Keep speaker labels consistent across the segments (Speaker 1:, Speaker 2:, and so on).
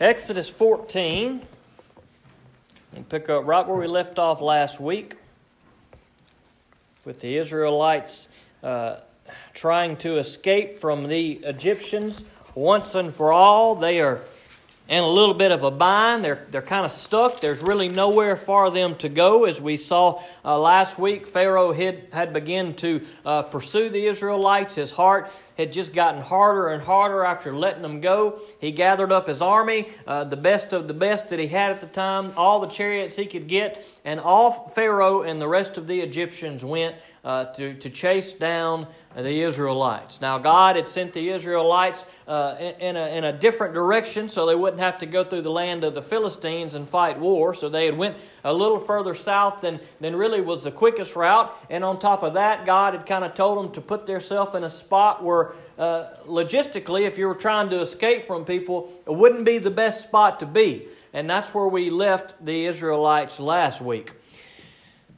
Speaker 1: Exodus 14, and pick up right where we left off last week with the Israelites uh, trying to escape from the Egyptians once and for all. They are in a little bit of a bind. They're, they're kind of stuck. There's really nowhere for them to go. As we saw uh, last week, Pharaoh had, had begun to uh, pursue the Israelites. His heart had just gotten harder and harder after letting them go. He gathered up his army, uh, the best of the best that he had at the time, all the chariots he could get, and off Pharaoh and the rest of the Egyptians went uh, to, to chase down the Israelites. Now, God had sent the Israelites uh, in, a, in a different direction so they wouldn't have to go through the land of the Philistines and fight war. So they had went a little further south than, than really was the quickest route. And on top of that, God had kind of told them to put themselves in a spot where uh, logistically, if you were trying to escape from people, it wouldn't be the best spot to be. And that's where we left the Israelites last week.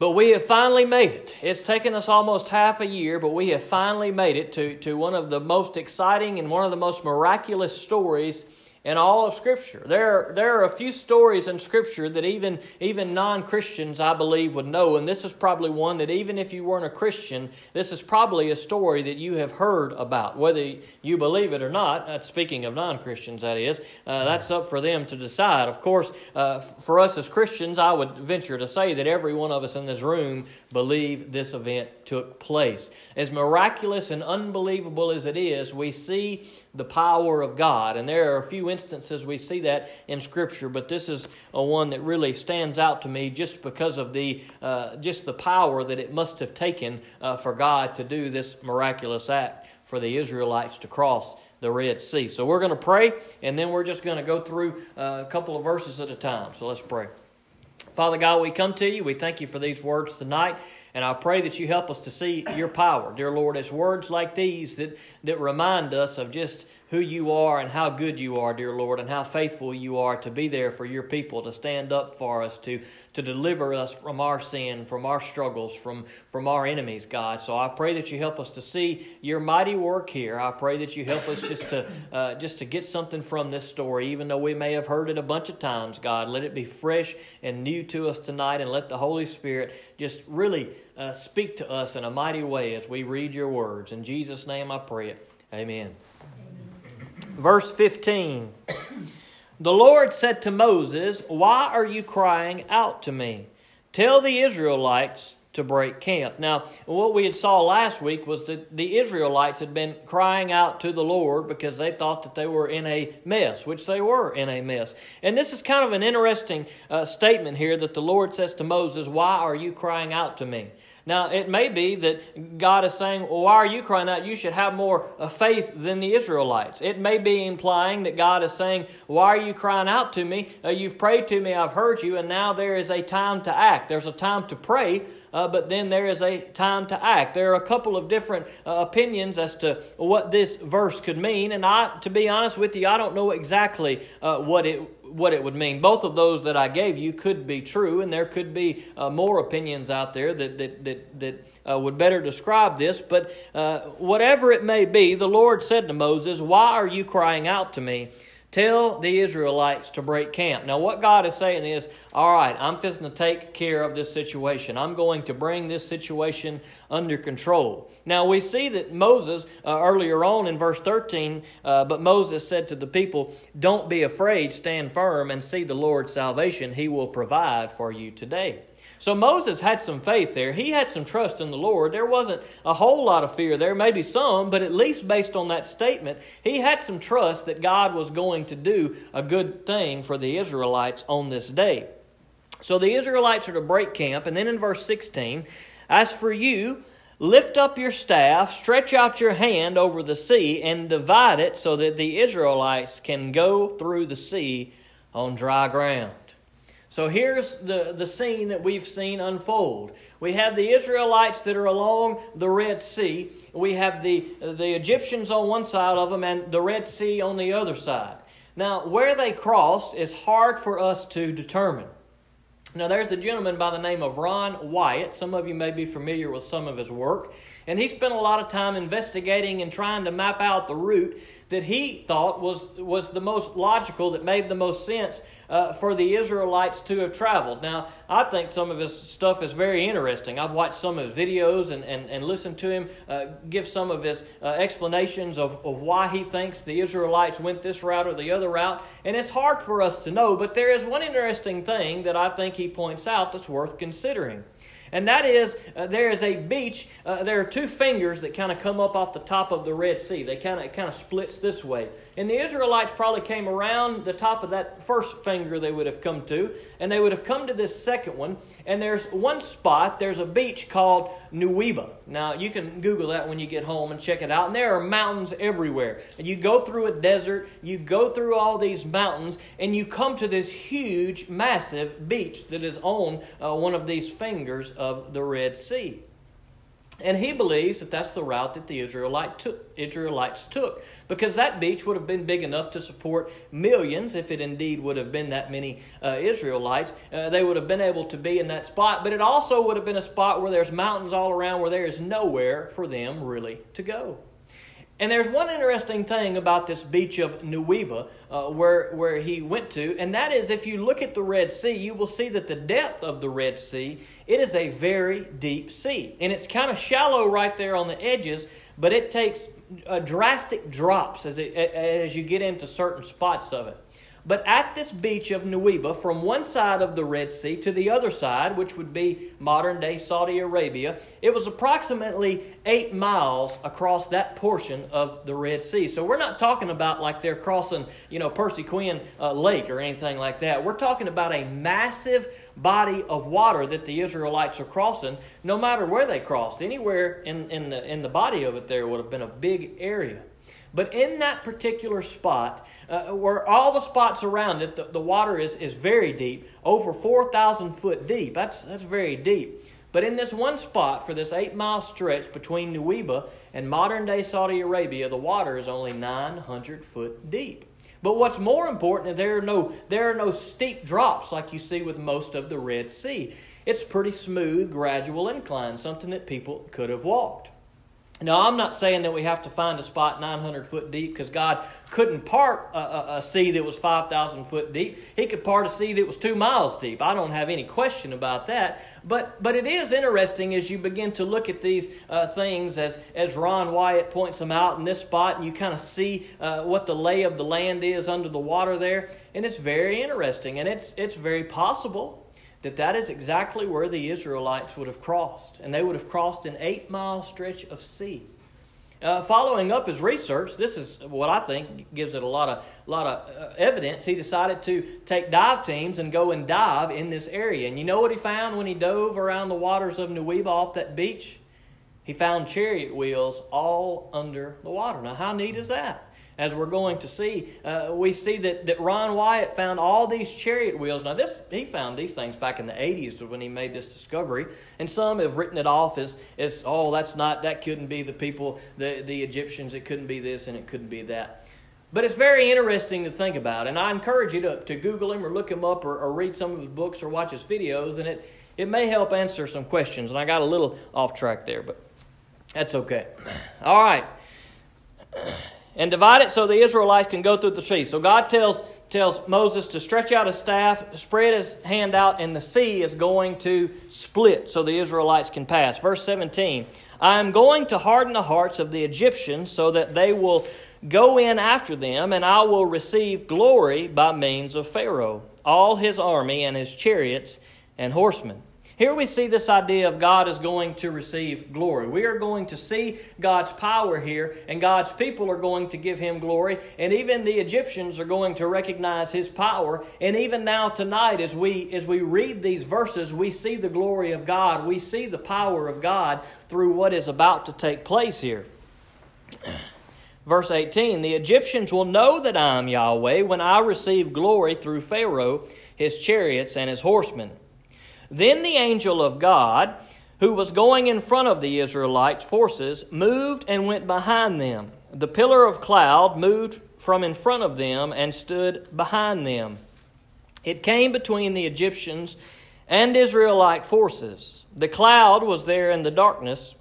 Speaker 1: But we have finally made it. It's taken us almost half a year, but we have finally made it to, to one of the most exciting and one of the most miraculous stories in all of Scripture. There, there are a few stories in Scripture that even, even non Christians, I believe, would know. And this is probably one that, even if you weren't a Christian, this is probably a story that you have heard about. Whether you believe it or not, uh, speaking of non Christians, that is, uh, that's up for them to decide. Of course, uh, for us as Christians, I would venture to say that every one of us in this room believe this event took place. As miraculous and unbelievable as it is, we see the power of God. And there are a few instances we see that in Scripture, but this is a one that really stands out to me just because of the uh, just the power that it must have taken uh, for God to do this miraculous act for the Israelites to cross the Red Sea. So we're going to pray, and then we're just going to go through uh, a couple of verses at a time. So let's pray. Father God, we come to you. We thank you for these words tonight. And I pray that you help us to see your power. Dear Lord, it's words like these that, that remind us of just who you are and how good you are, dear Lord, and how faithful you are to be there for your people, to stand up for us, to, to deliver us from our sin, from our struggles, from, from our enemies, God. So I pray that you help us to see your mighty work here. I pray that you help us just to, uh, just to get something from this story, even though we may have heard it a bunch of times, God. Let it be fresh and new to us tonight, and let the Holy Spirit just really uh, speak to us in a mighty way as we read your words. In Jesus' name I pray it. Amen. Verse 15 The Lord said to Moses, Why are you crying out to me? Tell the Israelites to break camp. Now, what we had saw last week was that the Israelites had been crying out to the Lord because they thought that they were in a mess, which they were in a mess. And this is kind of an interesting uh, statement here that the Lord says to Moses, Why are you crying out to me? Now, it may be that God is saying, well, why are you crying out? You should have more uh, faith than the Israelites. It may be implying that God is saying, why are you crying out to me? Uh, you've prayed to me, I've heard you, and now there is a time to act. There's a time to pray, uh, but then there is a time to act. There are a couple of different uh, opinions as to what this verse could mean, and I, to be honest with you, I don't know exactly uh, what it what it would mean. Both of those that I gave you could be true, and there could be uh, more opinions out there that that that, that uh, would better describe this. But uh, whatever it may be, the Lord said to Moses, "Why are you crying out to me?" Tell the Israelites to break camp. Now, what God is saying is, all right, I'm fixing to take care of this situation. I'm going to bring this situation under control. Now, we see that Moses, uh, earlier on in verse 13, uh, but Moses said to the people, Don't be afraid, stand firm, and see the Lord's salvation. He will provide for you today. So Moses had some faith there. He had some trust in the Lord. There wasn't a whole lot of fear there, maybe some, but at least based on that statement, he had some trust that God was going to do a good thing for the Israelites on this day. So the Israelites are to break camp, and then in verse 16, as for you, lift up your staff, stretch out your hand over the sea, and divide it so that the Israelites can go through the sea on dry ground. So here's the, the scene that we've seen unfold. We have the Israelites that are along the Red Sea. We have the, the Egyptians on one side of them and the Red Sea on the other side. Now, where they crossed is hard for us to determine. Now, there's a gentleman by the name of Ron Wyatt. Some of you may be familiar with some of his work. And he spent a lot of time investigating and trying to map out the route that he thought was, was the most logical, that made the most sense uh, for the Israelites to have traveled. Now, I think some of his stuff is very interesting. I've watched some of his videos and, and, and listened to him uh, give some of his uh, explanations of, of why he thinks the Israelites went this route or the other route. And it's hard for us to know, but there is one interesting thing that I think he points out that's worth considering and that is uh, there is a beach. Uh, there are two fingers that kind of come up off the top of the Red Sea. They kind of kind of splits this way, and the Israelites probably came around the top of that first finger they would have come to, and they would have come to this second one. And there's one spot. There's a beach called Nuweiba. Now you can Google that when you get home and check it out. And there are mountains everywhere. And you go through a desert. You go through all these mountains, and you come to this huge, massive beach that is on uh, one of these fingers of the Red Sea. And he believes that that's the route that the Israelite took, Israelites took because that beach would have been big enough to support millions if it indeed would have been that many uh, Israelites. Uh, they would have been able to be in that spot, but it also would have been a spot where there's mountains all around where there is nowhere for them really to go. And there's one interesting thing about this beach of Nuweiba uh, where, where he went to, and that is if you look at the Red Sea, you will see that the depth of the Red Sea, it is a very deep sea. And it's kind of shallow right there on the edges, but it takes uh, drastic drops as, it, as you get into certain spots of it. But at this beach of Nuweiba, from one side of the Red Sea to the other side, which would be modern day Saudi Arabia, it was approximately eight miles across that portion of the Red Sea. So we're not talking about like they're crossing, you know, Percy Quin uh, Lake or anything like that. We're talking about a massive body of water that the Israelites are crossing, no matter where they crossed. Anywhere in, in, the, in the body of it there would have been a big area. But in that particular spot, uh, where all the spots around it, the, the water is, is very deep, over 4,000 foot deep. That's, that's very deep. But in this one spot, for this eight mile stretch between Nuweiba and modern day Saudi Arabia, the water is only 900 foot deep. But what's more important, there are no, there are no steep drops like you see with most of the Red Sea. It's pretty smooth, gradual incline, something that people could have walked. Now, I'm not saying that we have to find a spot 900 foot deep because God couldn't part a, a, a sea that was 5,000 foot deep. He could part a sea that was two miles deep. I don't have any question about that. But, but it is interesting as you begin to look at these uh, things, as, as Ron Wyatt points them out in this spot, and you kind of see uh, what the lay of the land is under the water there. And it's very interesting, and it's, it's very possible that that is exactly where the Israelites would have crossed. And they would have crossed an eight mile stretch of sea. Uh, following up his research, this is what I think gives it a lot of, lot of uh, evidence. He decided to take dive teams and go and dive in this area. And you know what he found when he dove around the waters of Nuweiba off that beach? He found chariot wheels all under the water. Now, how neat is that? As we're going to see, uh, we see that, that Ron Wyatt found all these chariot wheels. Now, this he found these things back in the 80s when he made this discovery, and some have written it off as, as oh, that's not, that couldn't be the people, the, the Egyptians, it couldn't be this and it couldn't be that. But it's very interesting to think about, and I encourage you to, to Google him or look him up or, or read some of his books or watch his videos, and it, it may help answer some questions. And I got a little off track there, but that's okay. All right and divide it so the Israelites can go through the sea. So God tells, tells Moses to stretch out his staff, spread his hand out, and the sea is going to split so the Israelites can pass. Verse 17 I am going to harden the hearts of the Egyptians so that they will go in after them, and I will receive glory by means of Pharaoh, all his army, and his chariots and horsemen. Here we see this idea of God is going to receive glory. We are going to see God's power here, and God's people are going to give him glory, and even the Egyptians are going to recognize his power. And even now tonight as we as we read these verses, we see the glory of God. We see the power of God through what is about to take place here. Verse 18 The Egyptians will know that I am Yahweh when I receive glory through Pharaoh, his chariots, and his horsemen. Then the angel of God, who was going in front of the Israelites' forces, moved and went behind them. The pillar of cloud moved from in front of them and stood behind them. It came between the Egyptians and Israelite forces. The cloud was there in the darkness,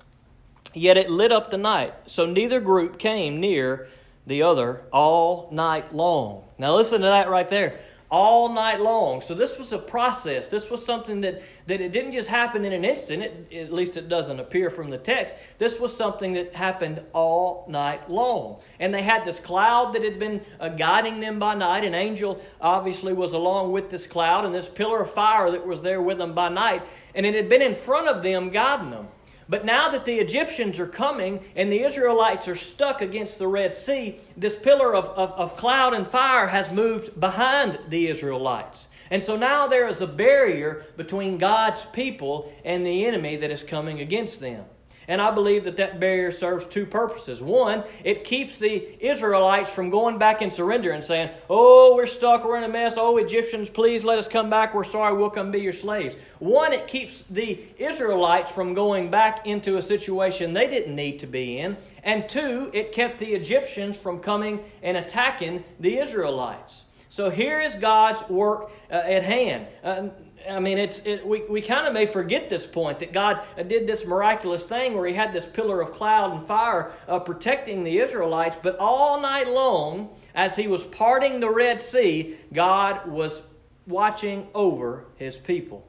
Speaker 1: yet it lit up the night, so neither group came near the other all night long. Now, listen to that right there all night long. So this was a process. This was something that, that it didn't just happen in an instant, it, at least it doesn't appear from the text. This was something that happened all night long. And they had this cloud that had been uh, guiding them by night. An angel obviously was along with this cloud, and this pillar of fire that was there with them by night. And it had been in front of them, guiding them. But now that the Egyptians are coming and the Israelites are stuck against the Red Sea, this pillar of, of, of, cloud and fire has moved behind the Israelites. And so now there is a barrier between God's people and the enemy that is coming against them. And I believe that that barrier serves two purposes. One, it keeps the Israelites from going back and surrender and saying, Oh, we're stuck, we're in a mess. Oh, Egyptians, please let us come back. We're sorry, we'll come be your slaves. One, it keeps the Israelites from going back into a situation they didn't need to be in. And two, it kept the Egyptians from coming and attacking the Israelites. So here is God's work uh, at hand. Uh, I mean, it's, it, we, we kind of may forget this point that God did this miraculous thing where He had this pillar of cloud and fire uh, protecting the Israelites, but all night long, as He was parting the Red Sea, God was watching over His people.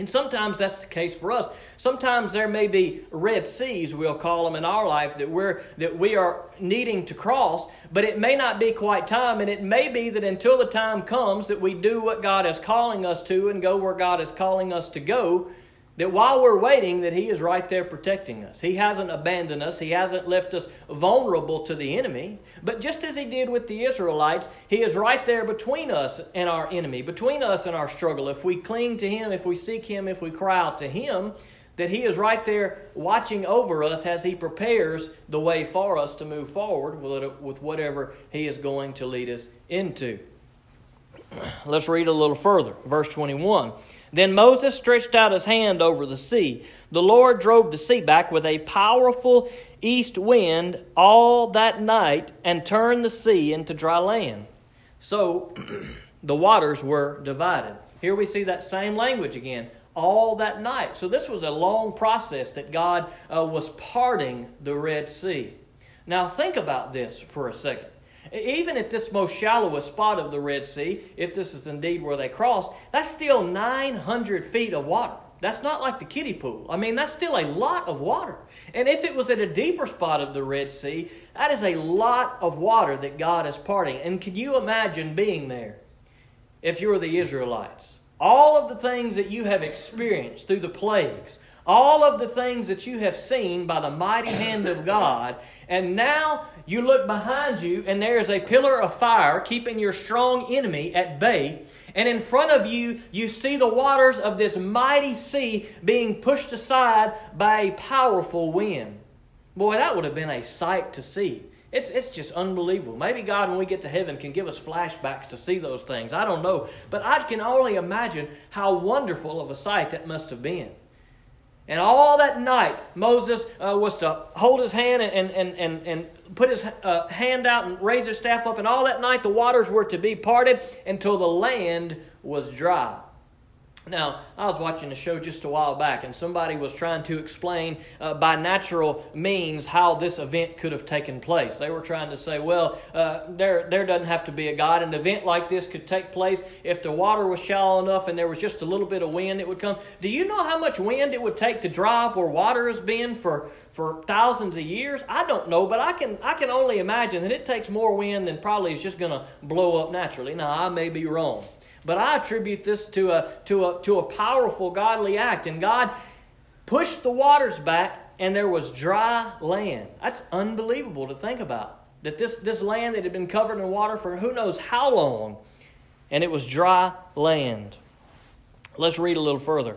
Speaker 1: And sometimes that's the case for us. Sometimes there may be red seas, we'll call them in our life, that we're that we are needing to cross, but it may not be quite time, and it may be that until the time comes that we do what God is calling us to and go where God is calling us to go, that while we're waiting that he is right there protecting us. He hasn't abandoned us. He hasn't left us vulnerable to the enemy. But just as he did with the israelites he is right there between us and our enemy between us and our struggle. If we cling to him if we seek him if we cry out to him that he is right there watching over us as he prepares the way for us to move forward with whatever he is going to lead us into. Let's read a little further. Verse 21 then Moses stretched out his hand over the sea. The Lord drove the sea back with a powerful east wind all that night and turned the sea into dry land. So the waters were divided. Here we see that same language again. All that night. So this was a long process that God uh, was parting the Red Sea. Now think about this for a second. Even at this most shallowest spot of the Red Sea, if this is indeed where they crossed, that's still 900 feet of water. That's not like the kiddie pool. I mean, that's still a lot of water. And if it was at a deeper spot of the Red Sea, that is a lot of water that God is parting. And can you imagine being there if you were the Israelites? All of the things that you have experienced through the plagues, all of the things that you have seen by the mighty hand of God, and now you look behind you and there is a pillar of fire keeping your strong enemy at bay. And in front of you, you see the waters of this mighty sea being pushed aside by a powerful wind. Boy, that would have been a sight to see. It's, it's just unbelievable. Maybe God, when we get to heaven, can give us flashbacks to see those things. I don't know. But I can only imagine how wonderful of a sight that must have been. And all that night, Moses uh, was to hold his hand and, and, and, and put his uh, hand out and raise his staff up. And all that night, the waters were to be parted until the land was dry. Now, I was watching a show just a while back, and somebody was trying to explain uh, by natural means how this event could have taken place. They were trying to say, well, uh, there, there doesn't have to be a God. An event like this could take place if the water was shallow enough and there was just a little bit of wind it would come. Do you know how much wind it would take to dry up where water has been for, for thousands of years? I don't know, but I can, I can only imagine that it takes more wind than probably is just going to blow up naturally. Now, I may be wrong. But I attribute this to a, to a, to a powerful godly act. And God pushed the waters back, and there was dry land. That's unbelievable to think about. That this, this land that had been covered in water for who knows how long, and it was dry land. Let's read a little further.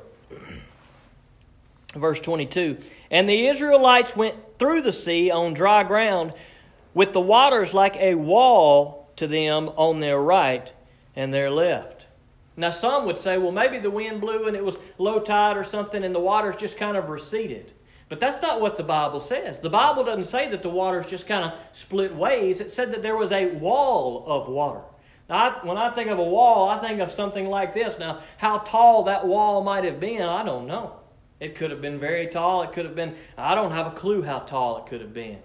Speaker 1: Verse 22 And the Israelites went through the sea on dry ground, with the waters like a wall to them on their right and their left. Now, some would say, well, maybe the wind blew and it was low tide or something and the waters just kind of receded. But that's not what the Bible says. The Bible doesn't say that the waters just kind of split ways. It said that there was a wall of water. Now, I, when I think of a wall, I think of something like this. Now, how tall that wall might have been, I don't know. It could have been very tall. It could have been, I don't have a clue how tall it could have been.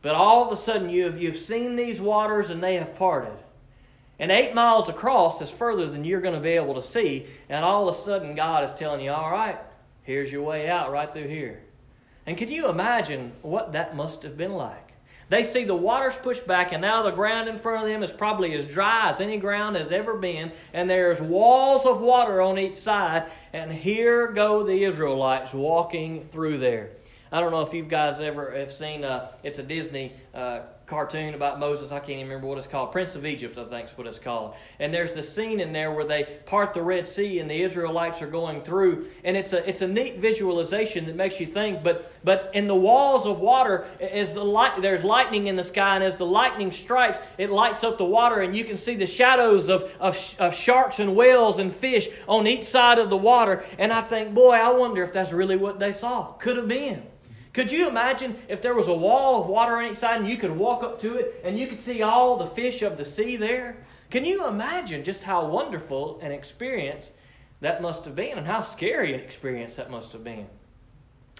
Speaker 1: But all of a sudden, you've, you've seen these waters and they have parted. And eight miles across is further than you're going to be able to see. And all of a sudden, God is telling you, all right, here's your way out right through here. And can you imagine what that must have been like? They see the waters pushed back, and now the ground in front of them is probably as dry as any ground has ever been, and there's walls of water on each side, and here go the Israelites walking through there. I don't know if you guys ever have seen, uh, it's a Disney uh, cartoon about Moses. I can't even remember what it's called. Prince of Egypt, I think is what it's called. And there's the scene in there where they part the Red Sea and the Israelites are going through. And it's a, it's a neat visualization that makes you think. But, but in the walls of water, as the light, there's lightning in the sky. And as the lightning strikes, it lights up the water. And you can see the shadows of, of, of sharks and whales and fish on each side of the water. And I think, boy, I wonder if that's really what they saw. Could have been. Could you imagine if there was a wall of water on each side and you could walk up to it and you could see all the fish of the sea there? Can you imagine just how wonderful an experience that must have been and how scary an experience that must have been?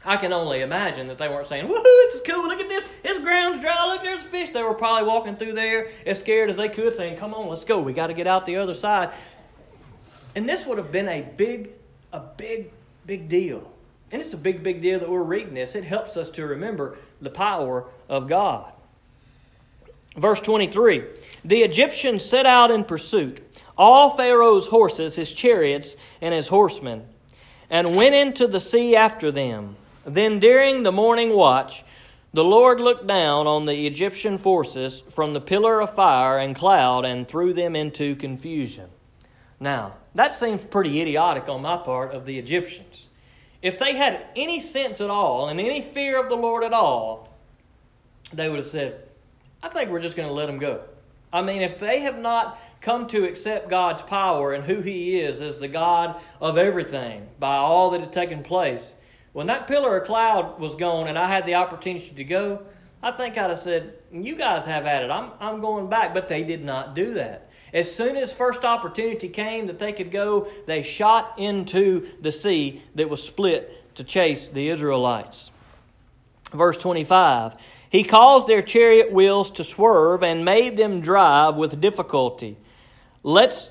Speaker 1: I can only imagine that they weren't saying, Woohoo, is cool, look at this, this ground's dry, look, there's fish. They were probably walking through there as scared as they could, saying, Come on, let's go, we got to get out the other side. And this would have been a big, a big, big deal. And it's a big, big deal that we're reading this. It helps us to remember the power of God. Verse 23 The Egyptians set out in pursuit, all Pharaoh's horses, his chariots, and his horsemen, and went into the sea after them. Then during the morning watch, the Lord looked down on the Egyptian forces from the pillar of fire and cloud and threw them into confusion. Now, that seems pretty idiotic on my part of the Egyptians. If they had any sense at all and any fear of the Lord at all, they would have said, I think we're just going to let them go. I mean, if they have not come to accept God's power and who He is as the God of everything by all that had taken place, when that pillar of cloud was gone and I had the opportunity to go, I think I'd have said, You guys have at it. I'm, I'm going back. But they did not do that. As soon as first opportunity came that they could go, they shot into the sea that was split to chase the Israelites. Verse 25 He caused their chariot wheels to swerve and made them drive with difficulty. Let's,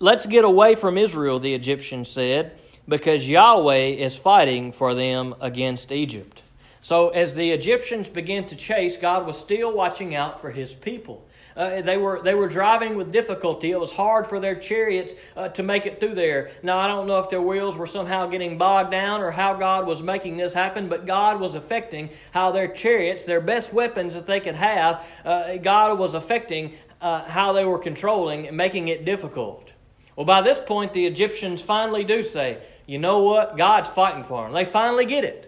Speaker 1: let's get away from Israel, the Egyptians said, because Yahweh is fighting for them against Egypt. So, as the Egyptians began to chase, God was still watching out for his people. Uh, they, were, they were driving with difficulty. It was hard for their chariots uh, to make it through there. Now, I don't know if their wheels were somehow getting bogged down or how God was making this happen, but God was affecting how their chariots, their best weapons that they could have, uh, God was affecting uh, how they were controlling and making it difficult. Well, by this point, the Egyptians finally do say, you know what? God's fighting for them. They finally get it.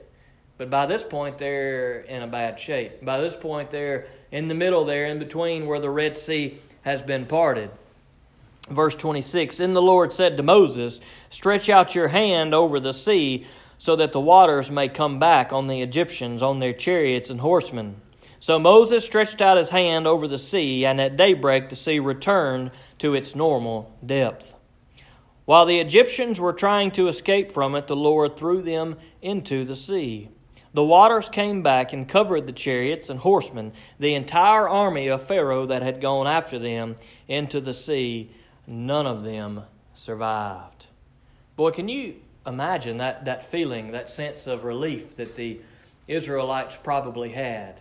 Speaker 1: But by this point, they're in a bad shape. By this point, they're in the middle there, in between where the Red Sea has been parted. Verse 26 Then the Lord said to Moses, Stretch out your hand over the sea, so that the waters may come back on the Egyptians, on their chariots and horsemen. So Moses stretched out his hand over the sea, and at daybreak the sea returned to its normal depth. While the Egyptians were trying to escape from it, the Lord threw them into the sea. The waters came back and covered the chariots and horsemen, the entire army of Pharaoh that had gone after them into the sea. None of them survived. Boy, can you imagine that, that feeling, that sense of relief that the Israelites probably had?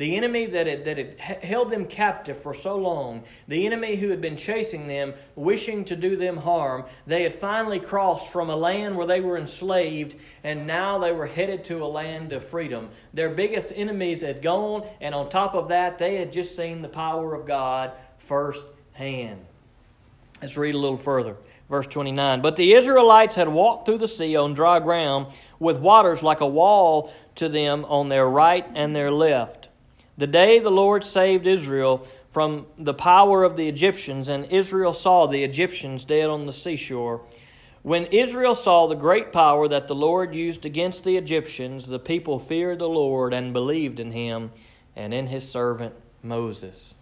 Speaker 1: The enemy that had, that had held them captive for so long, the enemy who had been chasing them, wishing to do them harm, they had finally crossed from a land where they were enslaved, and now they were headed to a land of freedom. Their biggest enemies had gone, and on top of that, they had just seen the power of God firsthand. Let's read a little further. Verse 29. But the Israelites had walked through the sea on dry ground with waters like a wall to them on their right and their left. The day the Lord saved Israel from the power of the Egyptians, and Israel saw the Egyptians dead on the seashore. When Israel saw the great power that the Lord used against the Egyptians, the people feared the Lord and believed in him and in his servant Moses.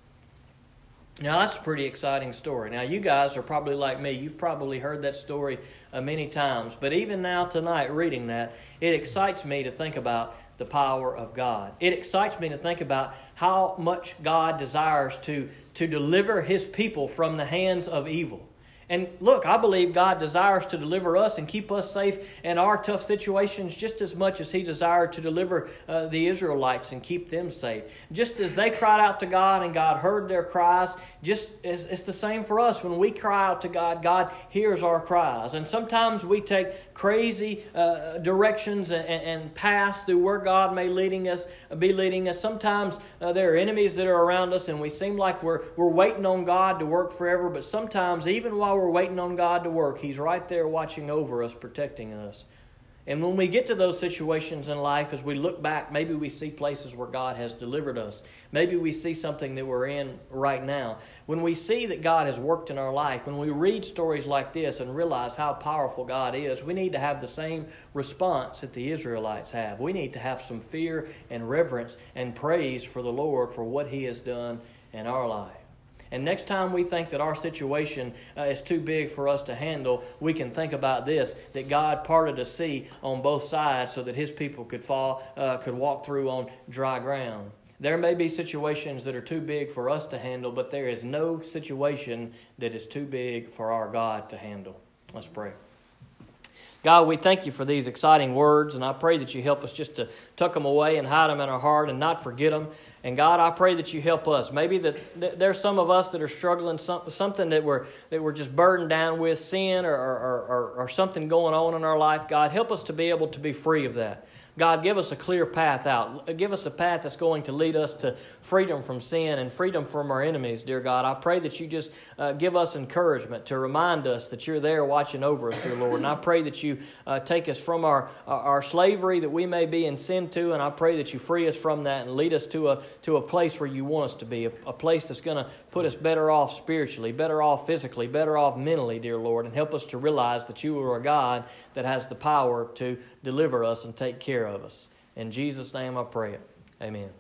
Speaker 1: Now, that's a pretty exciting story. Now, you guys are probably like me. You've probably heard that story uh, many times. But even now, tonight, reading that, it excites me to think about the power of God. It excites me to think about how much God desires to, to deliver his people from the hands of evil. And look, I believe God desires to deliver us and keep us safe in our tough situations just as much as He desired to deliver uh, the Israelites and keep them safe. Just as they cried out to God and God heard their cries, just it's, it's the same for us. When we cry out to God, God hears our cries. And sometimes we take crazy uh, directions and, and, paths through where God may leading us, be leading us. Sometimes uh, there are enemies that are around us, and we seem like we're we're waiting on God to work forever. But sometimes, even while we're waiting on God to work, He's right there watching over us, protecting us. And when we get to those situations in life, as we look back, maybe we see places where God has delivered us. Maybe we see something that we're in right now. When we see that God has worked in our life, when we read stories like this and realize how powerful God is, we need to have the same response that the Israelites have. We need to have some fear and reverence and praise for the Lord for what He has done in our life. And next time we think that our situation uh, is too big for us to handle, we can think about this that God parted a sea on both sides so that his people could fall, uh, could walk through on dry ground. There may be situations that are too big for us to handle, but there is no situation that is too big for our God to handle. Let's pray. God, we thank you for these exciting words, and I pray that you help us just to tuck them away and hide them in our heart and not forget them. And God, I pray that you help us. Maybe that there's some of us that are struggling some, something that we're that we're just burdened down with sin or, or, or, or something going on in our life. God, help us to be able to be free of that. God, give us a clear path out. Give us a path that's going to lead us to freedom from sin and freedom from our enemies, dear God. I pray that you just uh, give us encouragement to remind us that you're there watching over us, dear Lord. And I pray that you uh, take us from our, our slavery that we may be in sin to, and I pray that you free us from that and lead us to a, to a place where you want us to be, a, a place that's going to put us better off spiritually, better off physically, better off mentally, dear Lord, and help us to realize that you are a God that has the power to deliver us and take care of us. In Jesus' name I pray it. Amen.